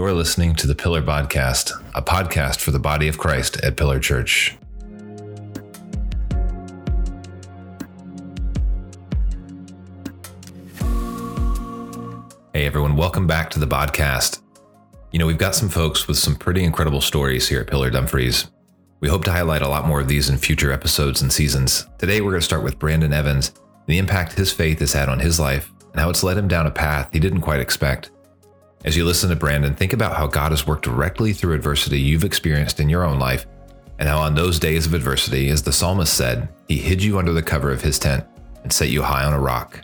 You're listening to the Pillar Podcast, a podcast for the body of Christ at Pillar Church. Hey everyone, welcome back to the podcast. You know, we've got some folks with some pretty incredible stories here at Pillar Dumfries. We hope to highlight a lot more of these in future episodes and seasons. Today, we're going to start with Brandon Evans the impact his faith has had on his life and how it's led him down a path he didn't quite expect. As you listen to Brandon, think about how God has worked directly through adversity you've experienced in your own life, and how on those days of adversity, as the psalmist said, he hid you under the cover of his tent and set you high on a rock.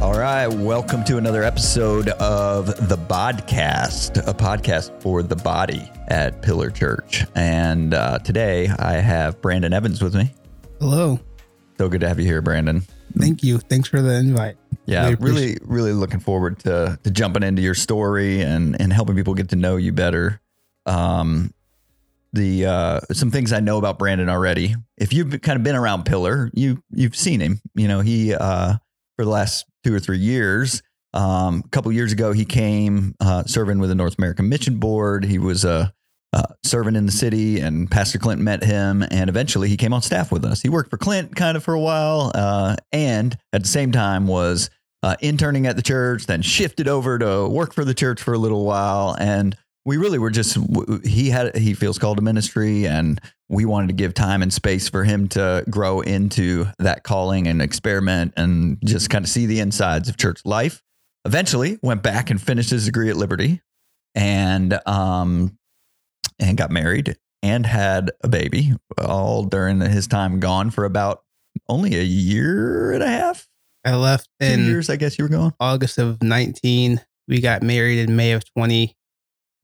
All right, welcome to another episode of the Bodcast, a podcast for the body at Pillar Church. And uh, today I have Brandon Evans with me. Hello. So good to have you here, Brandon. Thank you. Thanks for the invite. Yeah, Really really, looking forward to to jumping into your story and and helping people get to know you better. Um, the uh, some things I know about Brandon already. If you've kind of been around Pillar, you you've seen him. You know, he uh, for the last two or three years. Um, a couple years ago, he came uh, serving with the North American Mission Board. He was a uh, serving in the city, and Pastor Clint met him, and eventually he came on staff with us. He worked for Clint kind of for a while, uh, and at the same time was uh, interning at the church, then shifted over to work for the church for a little while, and we really were just he had he feels called to ministry, and we wanted to give time and space for him to grow into that calling and experiment and just kind of see the insides of church life. Eventually, went back and finished his degree at Liberty, and um, and got married and had a baby all during his time gone for about only a year and a half, I left two in years, I guess you were gone. August of 19. We got married in May of 20.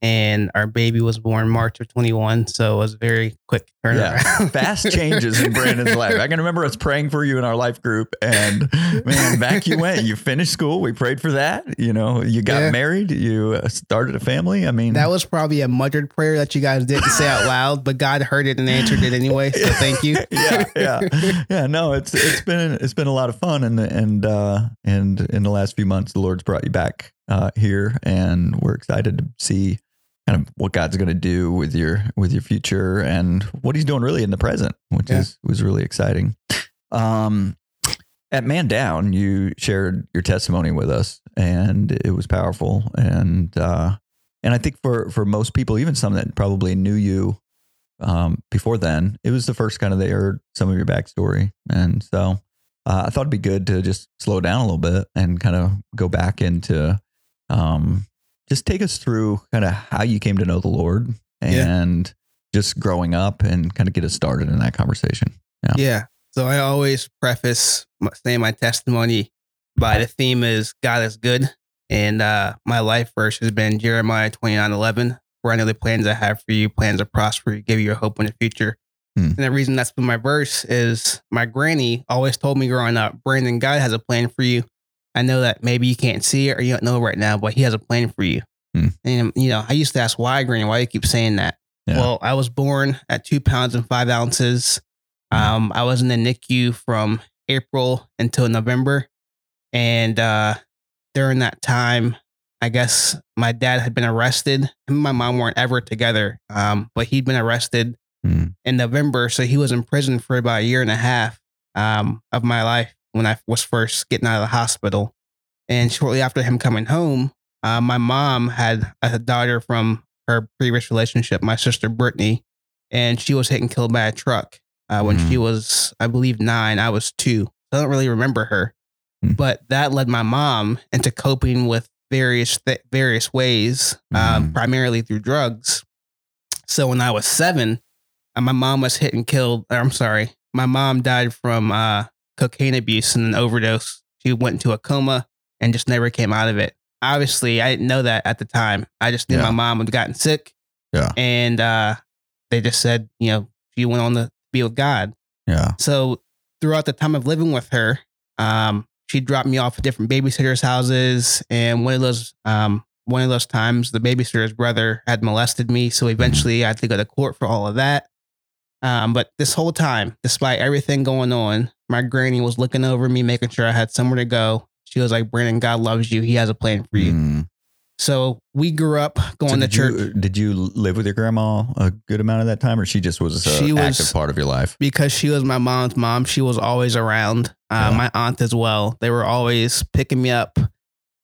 And our baby was born March of 21. So it was a very quick turnaround. Yeah, fast changes in Brandon's life. I can remember us praying for you in our life group, and man, back you went. You finished school. We prayed for that. You know, you got Yeah. married. You uh, started a family. I mean, That was probably a muttered prayer that you guys didn't say out loud, but God heard it and answered it anyway. So thank you. yeah, yeah, yeah. No, it's it's been it's been a lot of fun, and and uh, and in the last few months, the Lord's brought you back uh, here, and we're excited to see kind of what God's going to do with your with your future and what He's doing really in the present, which Yeah. is was really exciting. Um, at ManDown, you shared your testimony with us, and it was powerful, and uh, and I think for for most people, even some that probably knew you um, before then, it was the first kind of they heard some of your backstory. And so uh, I thought it'd be good to just slow down a little bit and kind of go back into um, just take us through kind of how you came to know the Lord Yeah. and just growing up and kind of get us started in that conversation. Yeah. So I always preface my, saying my testimony by the theme is God is good. And uh, my life verse has been Jeremiah 29 11. For I know the plans I have for you, plans to prosper you, give you a hope in the future. Hmm. And the reason that's been my verse is my granny always told me growing up, Brandon, God has a plan for you. I know that maybe you can't see it or you don't know right now, but he has a plan for you. Hmm. And, you know, I used to ask why, granny, why do you keep saying that? Yeah. Well, I was born at two pounds and five ounces. Um, I was in the NICU from April until November. And uh, during that time, I guess my dad had been arrested. Him and my mom weren't ever together, um, but he'd been arrested Hmm. in November. So he was in prison for about a year and a half um, of my life when I was first getting out of the hospital. And shortly after him coming home, uh, my mom had a daughter from her previous relationship, my sister Brittany, and she was hit and killed by a truck uh, when Mm. she was, I believe, nine. I was two. I don't really remember her, Mm. but that led my mom into coping with various th- various ways, um, Mm. primarily through drugs. So when I was seven, uh, my mom was hit and killed. Or I'm sorry, my mom died from uh, cocaine abuse and an overdose. She went into a coma and just never came out of it. Obviously, I didn't know that at the time. I just knew Yeah. my mom had gotten sick. Yeah. And uh, they just said, you know, she went on to be with God. Yeah. So throughout the time of living with her, um, she dropped me off at different babysitters' houses, and one of those um, one of those times, the babysitter's brother had molested me. So eventually, I had to go to court for all of that. Um, but this whole time, despite everything going on, my granny was looking over me, making sure I had somewhere to go. She was like, Brandon, God loves you. He has a plan for you. Mm. So we grew up going So to church You, did you live with your grandma a good amount of that time, or she just was an was- active part of your life? because she was my mom's mom. She was always around. Uh, Yeah. My aunt as well. They were always picking me up.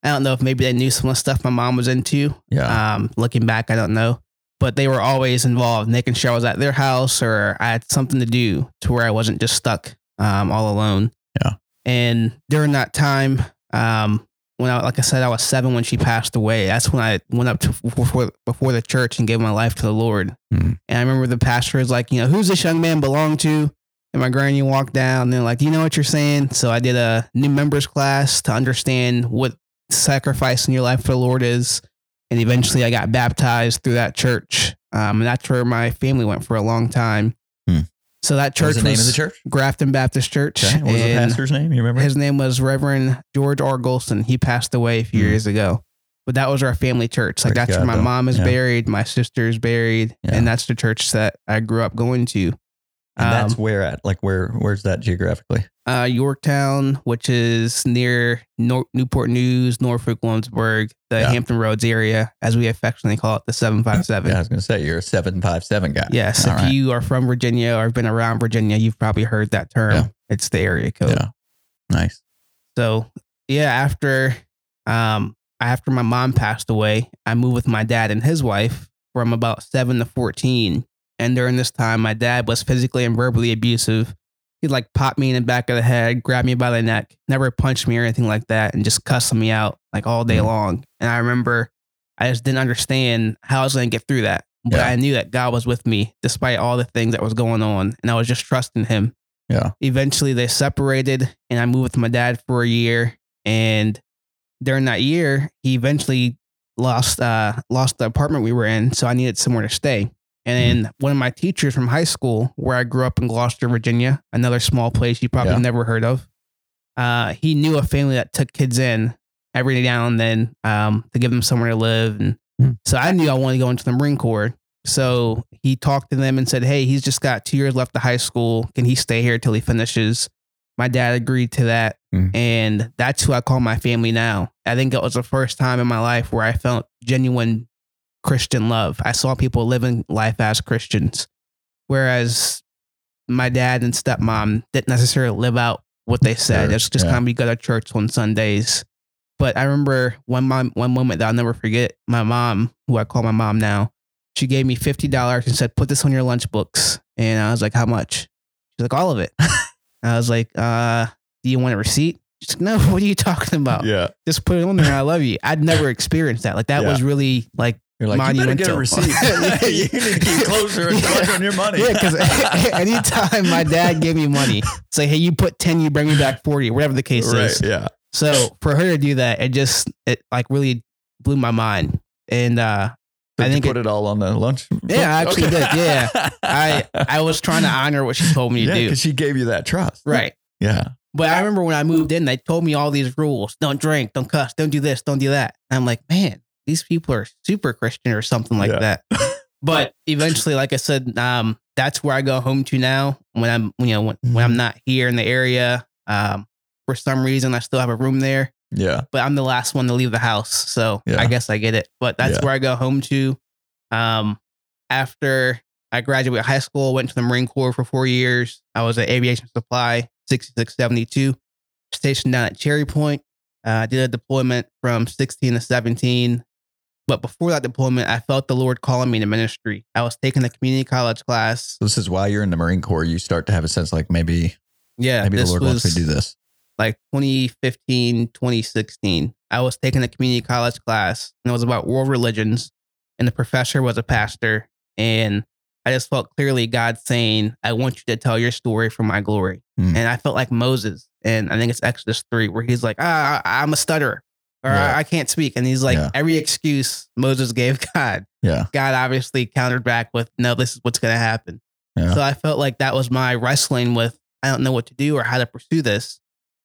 I don't know if maybe they knew some of the stuff my mom was into. Yeah. Um, looking back, I don't know. But they were always involved, making sure I was at their house or I had something to do to where I wasn't just stuck um, all alone. Yeah. And during that time, um, when I, like I said, I was seven when she passed away. That's when I went up to before, before the church and gave my life to the Lord. Hmm. And I remember the pastor was like, you know, who's this young man belong to? And my granny walked down and they're like, Do you know what you're saying? So I did a new members class to understand what sacrificing your life for the Lord is. And eventually I got baptized through that church. Um, and that's where my family went for a long time. Hmm. So that What church was the name of the church? Grafton Baptist Church. Okay. What was the pastor's name? You remember? His name was Reverend George R. Golson. He passed away a few Hmm. years ago. But that was our family church. Like Praise that's where my though. mom is Yeah. buried, my sister is buried, Yeah. and that's the church that I grew up going to. And that's Um, where at? Like where? Where's that geographically? uh, Yorktown, which is near Nor- Newport News, Norfolk, Williamsburg, the Yeah. Hampton Roads area, as we affectionately call it, the 757. Yeah, I was gonna say you're a seven five seven guy. Yes, All if right. you are from Virginia or have been around Virginia, you've probably heard that term. Yeah. It's the area code. Yeah. Nice. So yeah, after um after my mom passed away, I moved with my dad and his wife from about seven to fourteen. And during this time, my dad was physically and verbally abusive. He'd like pop me in the back of the head, grab me by the neck, never punched me or anything like that, and just cussing me out like all day Mhm. long. And I remember I just didn't understand how I was gonna get through that. But Yeah. I knew that God was with me despite all the things that was going on. And I was just trusting him Yeah. eventually they separated and I moved with my dad for a year. And during that year, he eventually lost uh lost the apartment we were in. So I needed somewhere to stay. And then one of my teachers from high school, where I grew up in Gloucester, Virginia, another small place you probably Yeah. never heard of, uh, he knew a family that took kids in every now and then um, to give them somewhere to live. And Hmm. so I knew I wanted to go into the Marine Corps. So he talked to them and said, Hey, he's just got two years left of high school. Can he stay here till he finishes? My dad agreed to that. Hmm. And that's who I call my family now. I think it was the first time in my life where I felt genuine Christian love. I saw people living life as Christians. Whereas my dad and stepmom didn't necessarily live out what they said. Sure, It's just yeah. kind of we go to church on Sundays. But I remember one mom, one moment that I'll never forget. My mom, who I call my mom now, she gave me fifty dollars and said, "Put this on your lunch books." And I was like, "How much?" She's like, "All of it." I was like, "Uh, do you want a receipt?" She's like, "No, what are you talking about? Yeah. Just put it on there. I love you." I'd never experienced that. Like that Yeah. was really like You're like, you better get a Monumental. receipt. you need to keep closer and Yeah. on your money. Yeah, because anytime my dad gave me money, say, "Hey, you put ten, you bring me back 40, whatever the case right, is." yeah. So for her to do that, it just it like really blew my mind. And uh, So I you think put it, all on the lunch. Yeah, I actually did, yeah. I I was trying to honor what she told me to yeah, do. because she gave you that trust. Right. Yeah. But I remember when I moved in, they told me all these rules: don't drink, don't cuss, don't do this, don't do that. And I'm like, man, these people are super Christian or something like Yeah. that. But eventually, like I said, um, that's where I go home to now when I'm, you know, when, when I'm not here in the area. Um, for some reason, I still have a room there, Yeah. but I'm the last one to leave the house, so Yeah. I guess I get it. But that's Yeah. where I go home to. Um, after I graduated high school, went to the Marine Corps for four years. I was at Aviation Supply 6672, stationed down at Cherry Point. Uh, did a deployment from 16 to 17. But before that deployment, I felt the Lord calling me to ministry. I was taking a community college class. This is why you're in the Marine Corps. You start to have a sense like maybe Yeah, maybe the Lord wants me to do this. like 2015, 2016. I was taking a community college class and it was about world religions. And the professor was a pastor. And I just felt clearly God saying, I want you to tell your story for my glory. Hmm. And I felt like Moses. And I think it's Exodus 3, where he's like, ah, I'm a stutterer or Yeah. I, I can't speak. And he's like, Yeah. every excuse Moses gave God, Yeah. God obviously countered back with, no, this is what's going to happen. Yeah. So I felt like that was my wrestling with, I don't know what to do or how to pursue this.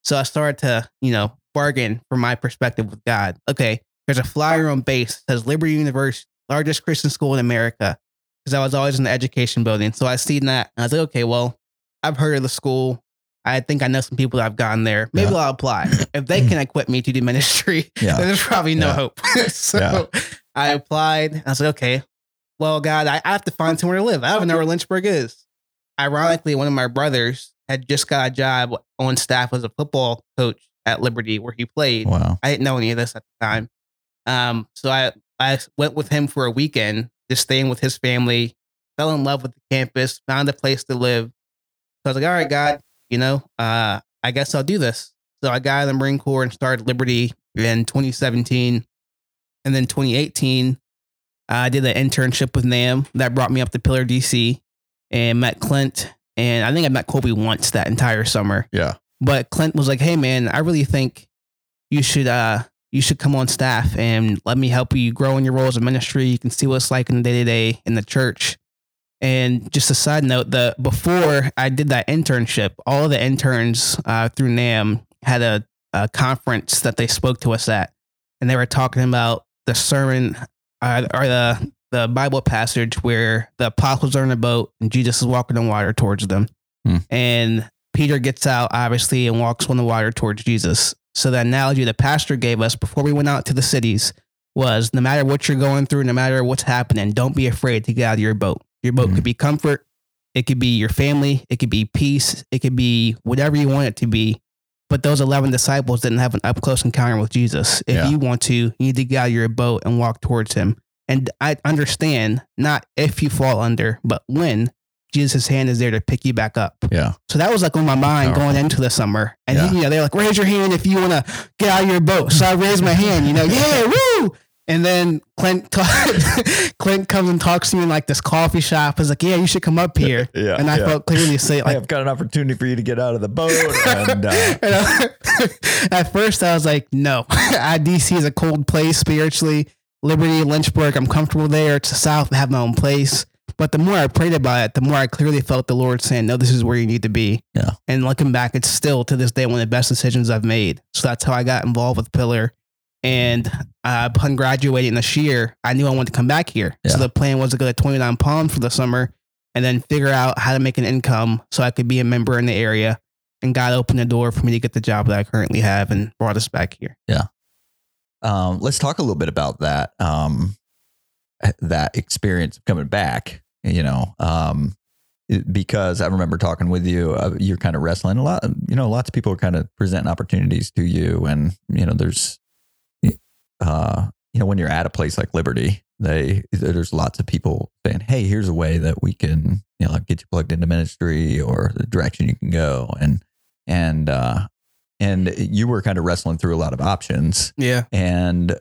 So I started to, you know, bargain from my perspective with God. Okay, there's a flyer on base that says Liberty University, largest Christian school in America. because I was always in the education building. So I seen that. And I was like, okay, well, I've heard of the school. I think I know some people that have gone there. Maybe Yeah. I'll apply. if they can equip me to do ministry, Yeah. then there's probably no Yeah. hope. so. I applied. I was like, okay, well, God, I, I have to find somewhere to live. I don't know where Lynchburg is. Ironically, one of my brothers had just got a job on staff as a football coach at Liberty where he played. Wow. I didn't know any of this at the time. Um, so I I went with him for a weekend, just staying with his family. Fell in love with the campus, found a place to live. So I was like, all right, God, you know, uh, I guess I'll do this. So I got in the Marine Corps and started Liberty in 2017, and then 2018, I did an internship with NAM that brought me up to Pillar DC and met Clint. And I think I met Kobe once that entire summer Yeah. but Clint was like, "Hey man, I really think you should uh you should come on staff and let me help you grow in your role as a ministry. You can see what it's like in the day to day in the church." And just a side note, the before I did that internship, all of the interns uh, through NAM had a, a conference that they spoke to us at, and they were talking about the sermon uh, or the the Bible passage where the apostles are in a boat and Jesus is walking on water towards them, Hmm. and Peter gets out obviously and walks on the water towards Jesus. So the analogy the pastor gave us before we went out to the cities was no matter what you're going through, no matter what's happening, don't be afraid to get out of your boat. Your boat Mhm. could be comfort, it could be your family, it could be peace, it could be whatever you want it to be. But those 11 disciples didn't have an up close encounter with Jesus. If Yeah. you want to, you need to get out of your boat and walk towards him. And I understand not if you fall under, but when Jesus' hand is there to pick you back up. Yeah. So that was like on my mind Powerful. going into the summer. And Yeah. you know, they're like, raise your hand if you want to get out of your boat. So I raised my hand, you know, yeah, woo. And then Clint Clint comes and talks to me in like this coffee shop. He's like, yeah, you should come up here. Yeah. And I yeah. felt clearly say Hey, like I've got an opportunity for you to get out of the boat. And, uh, And I- at first I was like, no, I, DC is a cold place spiritually. Liberty, Lynchburg, I'm comfortable there. It's the South, I have my own place. But the more I prayed about it, the more I clearly felt the Lord saying, no, this is where you need to be. Yeah. And looking back, it's still to this day one of the best decisions I've made. So that's how I got involved with Pillar. And uh, upon graduating this year, I knew I wanted to come back here. Yeah. So the plan was to go to 29 Palms for the summer and then figure out how to make an income so I could be a member in the area. And God opened the door for me to get the job that I currently have and brought us back here. Yeah. Um, let's talk a little bit about that. Um, that experience of coming back, you know, um, because I remember talking with you, uh, you're kind of wrestling a lot, you know, lots of people are kind of presenting opportunities to you. And, you know, there's, know, when you're at a place like Liberty, they, there's lots of people saying, Hey, here's a way that we can, you know, like get you plugged into ministry or the direction you can go. And, and, uh, and you were kind of wrestling through a lot of options Yeah. and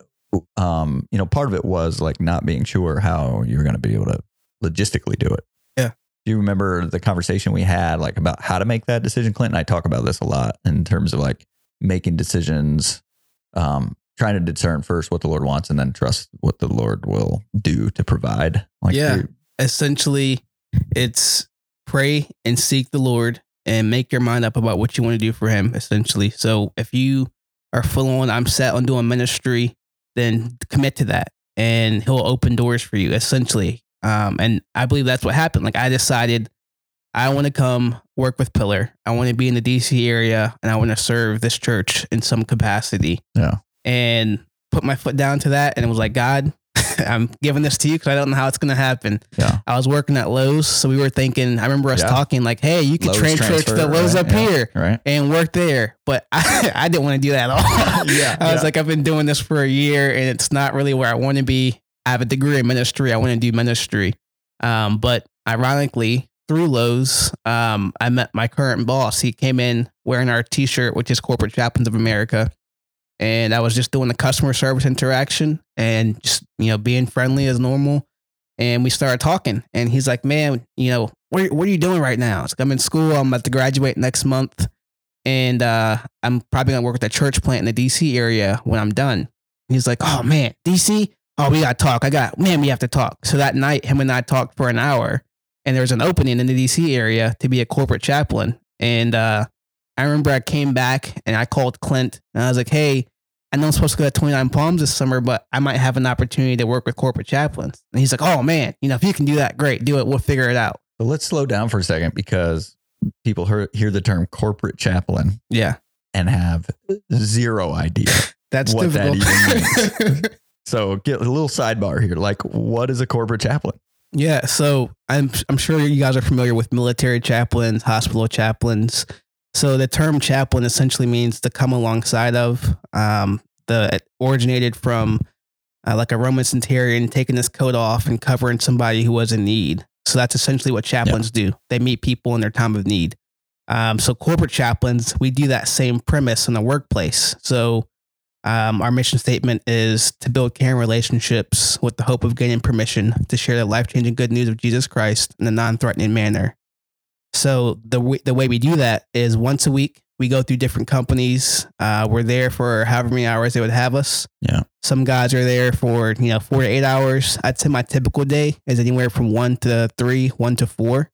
um you know part of it was like not being sure how you were going to be able to logistically do it Yeah. do you remember the conversation we had like about how to make that decision clint and i talk about this a lot in terms of like making decisions um trying to discern first what the lord wants and then trust what the lord will do to provide like Yeah. Essentially, it's pray and seek the Lord and make your mind up about what you want to do for Him, essentially. So if you are full on, I'm set on doing ministry, then commit to that and He'll open doors for you, essentially. Um, and I believe that's what happened. Like I decided I want to come work with Pillar. I want to be in the DC area and I want to serve this church in some capacity. Yeah. And put my foot down to that and it was like, God, I'm giving this to you because I don't know how it's going to happen. Yeah. I was working at Lowe's. So we were thinking, I remember us Yeah. talking like, hey, you could transfer, to the Lowe's right? up Yeah. here right and work there. But I, I didn't want to do that at all. Yeah, I was like, I've been doing this for a year and it's not really where I want to be. I have a degree in ministry. I want to do ministry. Um, but ironically, through Lowe's, um, I met my current boss. He came in wearing our t shirt, which is Corporate Chaplains of America. And I was just doing the customer service interaction and just, you know, being friendly as normal. And we started talking. And he's like, man, you know, what, what are you doing right now? It's like, I'm in school. I'm about to graduate next month. And uh, I'm probably to work at the church plant in the DC area when I'm done. He's like, oh, man, DC? Oh, we got to talk. I got, man, we have to talk. So that night, him and I talked for an hour. And there was an opening in the DC area to be a corporate chaplain. And uh, I remember I came back and I called Clint and I was like, hey, I know I'm supposed to go to 29 Palms this summer, but I might have an opportunity to work with corporate chaplains. And he's like, oh man, you know, if you can do that, great, do it. We'll figure it out. But let's slow down for a second because people hear, hear the term corporate chaplain Yeah. and have zero idea. That's What that even means. So get a little sidebar here. Like, what is a corporate chaplain? yeah. So I'm, I'm sure you guys are familiar with military chaplains, hospital chaplains. So the term chaplain essentially means to come alongside of. Um, the it originated from uh, like a Roman centurion taking his coat off and covering somebody who was in need. So that's essentially what chaplains do. They meet people in their time of need. Um, so corporate chaplains, we do that same premise in the workplace. So um, our mission statement is to build caring relationships with the hope of gaining permission to share the life changing good news of Jesus Christ in a non threatening manner. So the w- the way we do that is once a week we go through different companies. Uh, we're there for however many hours they would have us. Yeah. Some guys are there for you know four to eight hours. I'd say my typical day is anywhere from one to three, one to four.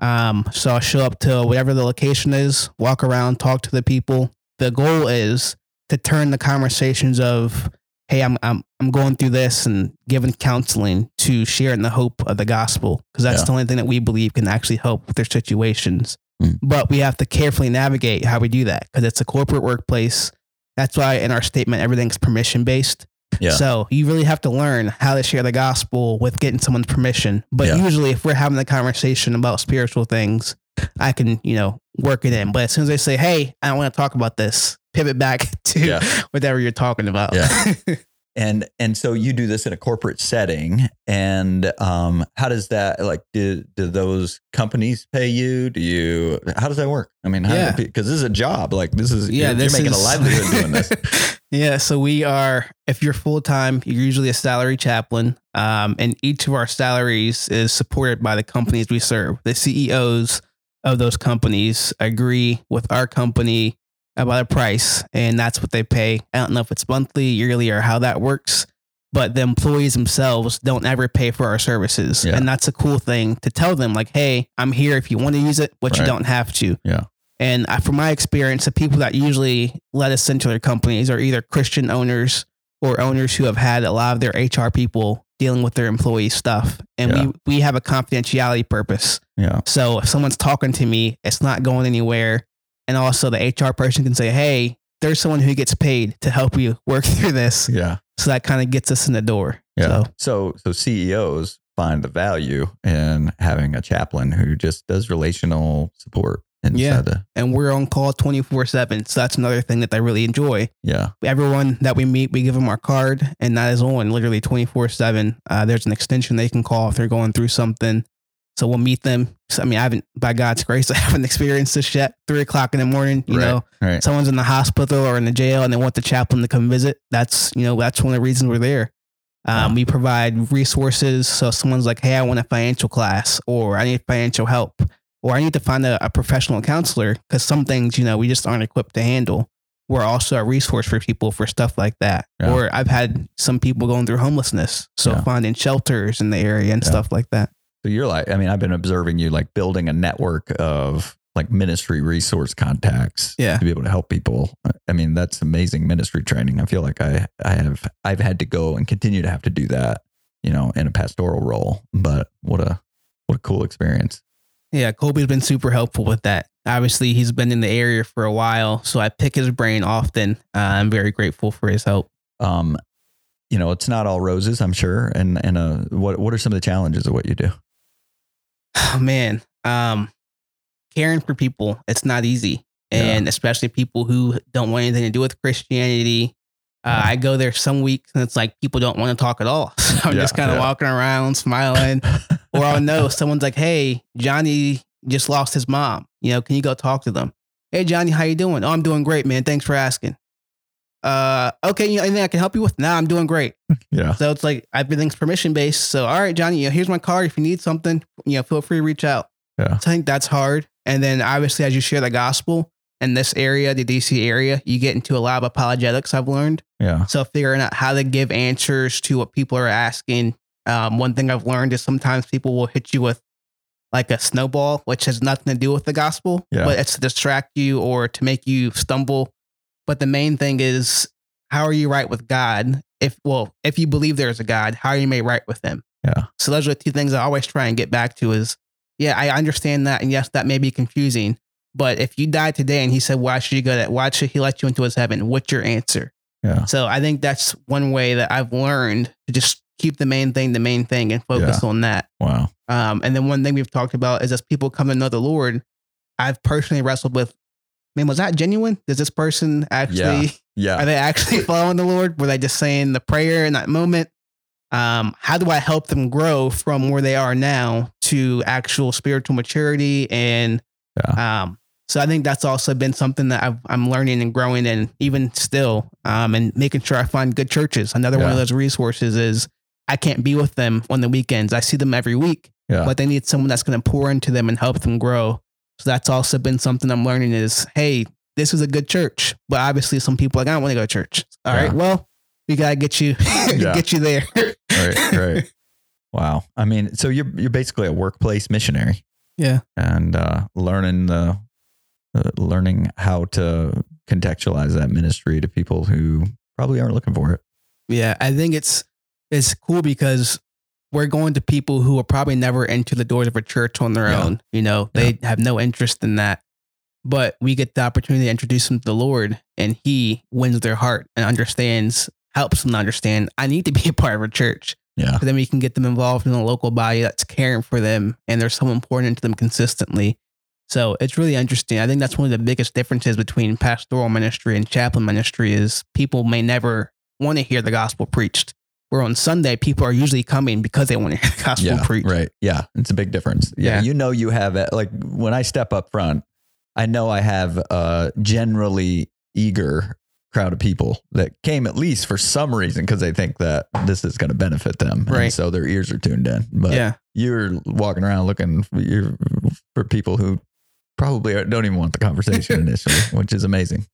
Um, so I'll show up to whatever the location is, walk around, talk to the people. The goal is to turn the conversations of hey i'm i'm, I'm going through this and giving counseling to sharing the hope of the gospel because that's Yeah. the only thing that we believe can actually help with their situations Mm. but we have to carefully navigate how we do that because it's a corporate workplace that's why in our statement everything's permission based Yeah. so you really have to learn how to share the gospel with getting someone's permission but Yeah. usually if we're having a conversation about spiritual things i can you know work it in but as soon as they say hey i don't want to talk about this pivot back to Yeah. whatever you're talking about. Yeah. And and so you do this in a corporate setting, and um, how does that like? Do do those companies pay you? Do you? How does that work? I mean, Yeah. because this is a job. Like this is yeah, you're, you're making is- a livelihood doing this. yeah, so we are. If you're full time, you're usually a salary chaplain, um, and each of our salaries is supported by the companies we serve. The CEOs of those companies agree with our company about a price, and that's what they pay. I don't know if it's monthly, yearly, or how that works. But the employees themselves don't ever pay for our services. Yeah. And that's a cool thing to tell them, like, hey, I'm here if you want to use it, but you don't have to. Yeah. And I, from my experience, the people that usually let us into their companies are either Christian owners or owners who have had a lot of their HR people dealing with their employee stuff. And Yeah. we, we have a confidentiality purpose. Yeah, So if someone's talking to me, it's not going anywhere. And also the HR person can say, hey, there's someone who gets paid to help you work through this. yeah, So that kind of gets us in the door. yeah. So So so CEOs find the value in having a chaplain who just does relational support inside Yeah. the and we're on call 24 7. So that's another thing that I really enjoy. yeah everyone that we meet, we give them our card, and that is on literally 24 7. Uh, there's an extension they can call if they're going through something. So we'll meet them. So, I mean, I haven't, by God's grace, I haven't experienced this yet. Three o'clock in the morning, you Right. know, right someone's in the hospital or in the jail and they want the chaplain to come visit. That's, you know, that's one of the reasons we're there. Um, We provide resources. So someone's like, hey, I want a financial class or I need financial help or I need to find a, a professional counselor because some things, you know, we just aren't equipped to handle. We're also a resource for people for stuff like that. Yeah. Or I've had some people going through homelessness. So Yeah. finding shelters in the area and Yeah. stuff like that. So you're like, I mean, I've been observing you like building a network of like ministry resource contacts Yeah. to be able to help people. I mean, that's amazing ministry training. I feel like I, I have, I've had to go and continue to have to do that, you know, in a pastoral role. But what a, what a cool experience. Yeah, Kobe's been super helpful with that. Obviously, he's been in the area for a while, so I pick his brain often. Uh, I'm very grateful for his help. Um, you know, it's not all roses, I'm sure. And, and, uh, what, what are some of the challenges of what you do? Oh man, um, caring for people, it's not easy, and especially people who don't want anything to do with Christianity. Uh, I go there some weeks and it's like people don't want to talk at all. So I'm Yeah, just kind of yeah. walking around smiling, or I'll know someone's like, "Hey, Johnny just lost his mom. You know, can you go talk to them?" Hey, Johnny, how you doing? Oh, I'm doing great, man. Thanks for asking. Uh, okay, you know, anything I can help you with? Nah, I'm doing great. yeah. So it's like everything's permission based. So all right, Johnny, you know, here's my card. If you need something, you know, feel free to reach out. Yeah. So I think that's hard. And then obviously, as you share the gospel in this area, the DC area, you get into a lot of apologetics. I've learned. Yeah. So figuring out how to give answers to what people are asking. Um, one thing I've learned is sometimes people will hit you with like a snowball, which has nothing to do with the gospel, Yeah. but it's to distract you or to make you stumble. But the main thing is how are you right with God? If well, if you believe there's a God, how are you made right with Him? Yeah. So those are the two things I always try and get back to. Is yeah, I understand that, and yes, that may be confusing. But if you died today and He said, "Why should you go that? Why should He let you into His heaven?" What's your answer? Yeah. So I think that's one way that I've learned to just keep the main thing the main thing and focus on that. Wow. Um, and then one thing we've talked about is as people come to know the Lord, I've personally wrestled with, man, was that genuine? Does this person actually, Yeah. yeah. are they actually following the Lord? Were they just saying the prayer in that moment? Um, how do I help them grow from where they are now to actual spiritual maturity? And um, so I think that's also been something that I've, I'm learning and growing and even still, um, and making sure I find good churches. Another one of those resources is I can't be with them on the weekends. I see them every week Yeah. but they need someone that's going to pour into them and help them grow. So that's also been something I'm learning is, hey, this is a good church, but obviously some people are like, I don't want to go to church. All right, Yeah. well, we gotta get you, Yeah. get you there. right. Right. Wow. I mean, so you're you're basically a workplace missionary Yeah, and uh, learning the uh, learning how to contextualize that ministry to people who probably aren't looking for it. yeah. I think it's it's cool because we're going to people who are probably never into the doors of a church on their Yeah. own. You know, they have no interest in that. But we get the opportunity to introduce them to the Lord, and He wins their heart and understands, helps them understand. I need to be a part of a church. Yeah. Then we can get them involved in a local body that's caring for them and there's someone pouring into them consistently. So it's really interesting. I think that's one of the biggest differences between pastoral ministry and chaplain ministry is people may never want to hear the gospel preached. Where on Sunday, people are usually coming because they want to hear the gospel Yeah. preached. Right. Yeah. It's a big difference. Yeah. Yeah. You know, you have it. Like when I step up front, I know I have a generally eager crowd of people that came at least for some reason because they think that this is going to benefit them. And Right. so their ears are tuned in. But Yeah. you're walking around looking for, for people who probably don't even want the conversation initially, which is amazing.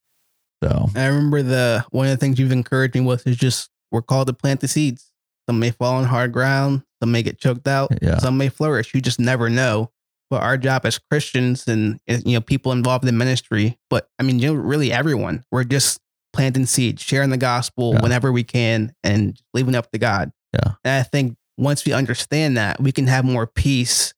So, I remember the one of the things you've encouraged me with is just we're called to plant the seeds. Some may fall on hard ground, some may get choked out, yeah. some may flourish. You just never know. But our job as Christians and you know people involved in ministry, but I mean, you know, really everyone, we're just planting seeds, sharing the gospel Yeah. whenever we can, and leaving it up to God. Yeah. And I think once we understand that, we can have more peace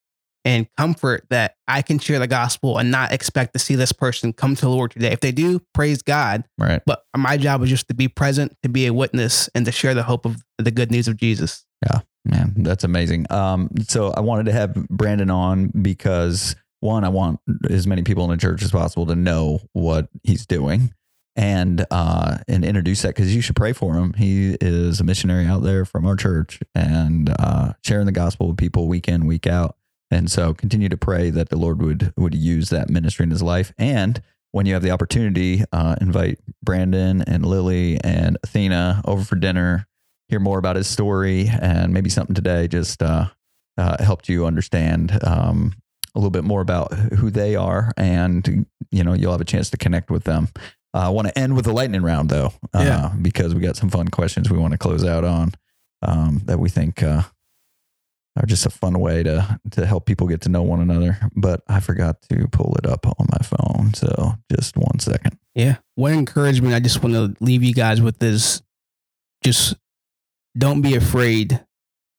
and comfort that I can share the gospel and not expect to see this person come to the Lord today. If they do, praise God. Right. But my job is just to be present, to be a witness, and to share the hope of the good news of Jesus. Yeah, man, that's amazing. Um, so I wanted to have Brandon on because one, I want as many people in the church as possible to know what he's doing and uh and introduce that because you should pray for him. He is a missionary out there from our church and uh sharing the gospel with people week in, week out. And so continue to pray that the Lord would would use that ministry in his life. And when you have the opportunity, uh, invite Brandon and Lily and Athena over for dinner hear more about his story and maybe something today just uh, uh, helped you understand um, a little bit more about who they are and you know you'll have a chance to connect with them uh, i want to end with a lightning round though uh, Yeah. because we got some fun questions we want to close out on um, that we think uh, are just a fun way to to help people get to know one another but i forgot to pull it up on my phone so just one second Yeah. One encouragement I just want to leave you guys with is just don't be afraid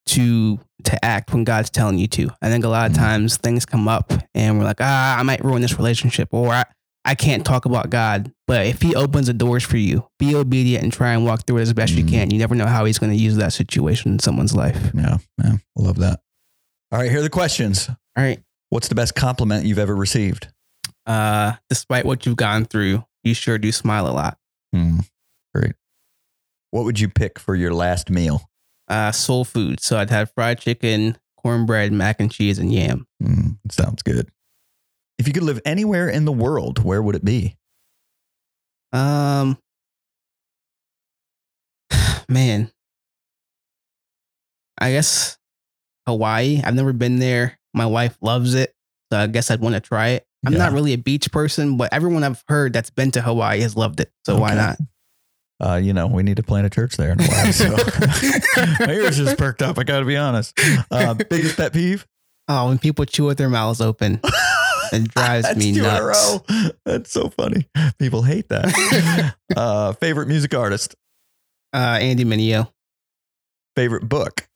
to to act when God's telling you to. I think a lot of Mhm. times things come up and we're like, ah, I might ruin this relationship or I, I can't talk about God. But if he opens the doors for you, be obedient and try and walk through it as best you Mhm. can. You never know how he's going to use that situation in someone's life. yeah yeah I love that all right here are the questions All right. What's the best compliment you've ever received? Uh, despite what you've gone through, you sure do smile a lot. Hmm, great. What would you pick for your last meal? Uh, soul food. So I'd have fried chicken, cornbread, mac and cheese, and yam. Hmm, sounds good. If you could live anywhere in the world, where would it be? Um, man, I guess Hawaii. I've never been there. My wife loves it, so I guess I'd want to try it. I'm Yeah. not really a beach person, but everyone I've heard that's been to Hawaii has loved it. So why not? Uh, you know, we need to plant a church there in Hawaii. So my ears just perked up. I got to be honest. Uh, biggest pet peeve? Oh, when people chew with their mouths open, it drives me two in a nuts. That's so funny. People hate that. uh, favorite music artist? Uh, Andy Mineo. Favorite book?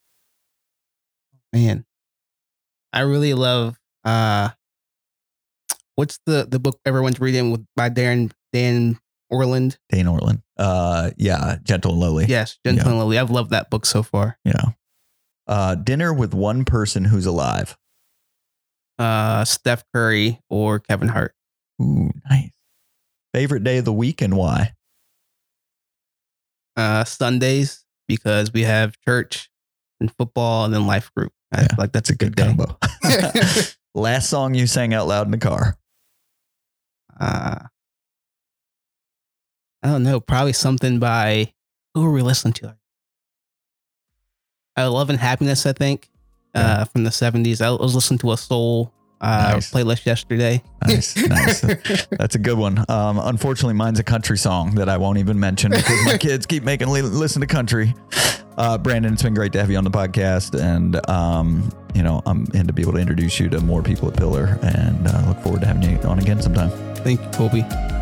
Man, I really love. uh What's the the book everyone's reading with by Darren Dane Ortlund? Dane Ortlund. Uh, yeah, Gentle and Lowly. Yes, Gentle and Lowly. I've loved that book so far. Yeah. Uh, dinner with one person who's alive. Uh, Steph Curry or Kevin Hart. Ooh, nice. Favorite day of the week and why? Uh, Sundays because we have church and football and then life group. I Yeah, feel like that's a good, day. combo. Last song you sang out loud in the car. uh, I don't know. Probably something by who were we listening to? Uh, Love and Happiness, I think, uh, from the 70s. I was listening to a soul uh, Nice. playlist yesterday. Nice, nice. That's a good one. Um, unfortunately, mine's a country song that I won't even mention because my kids keep making li- listen to country. Uh, Brandon, it's been great to have you on the podcast, and um, you know I'm and to be able to introduce you to more people at Pillar, and uh, look forward to having you on again sometime. Thank you, Colby.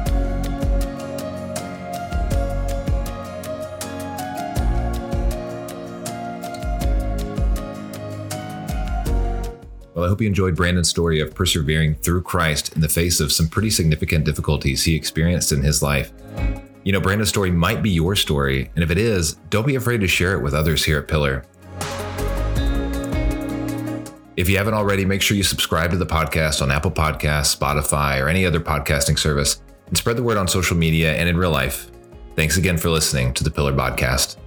Well, I hope you enjoyed Brandon's story of persevering through Christ in the face of some pretty significant difficulties he experienced in his life. You know, Brandon's story might be your story, and if it is, don't be afraid to share it with others here at Pillar. If you haven't already, make sure you subscribe to the podcast on Apple Podcasts, Spotify, or any other podcasting service, and spread the word on social media and in real life. Thanks again for listening to the Pillar Podcast.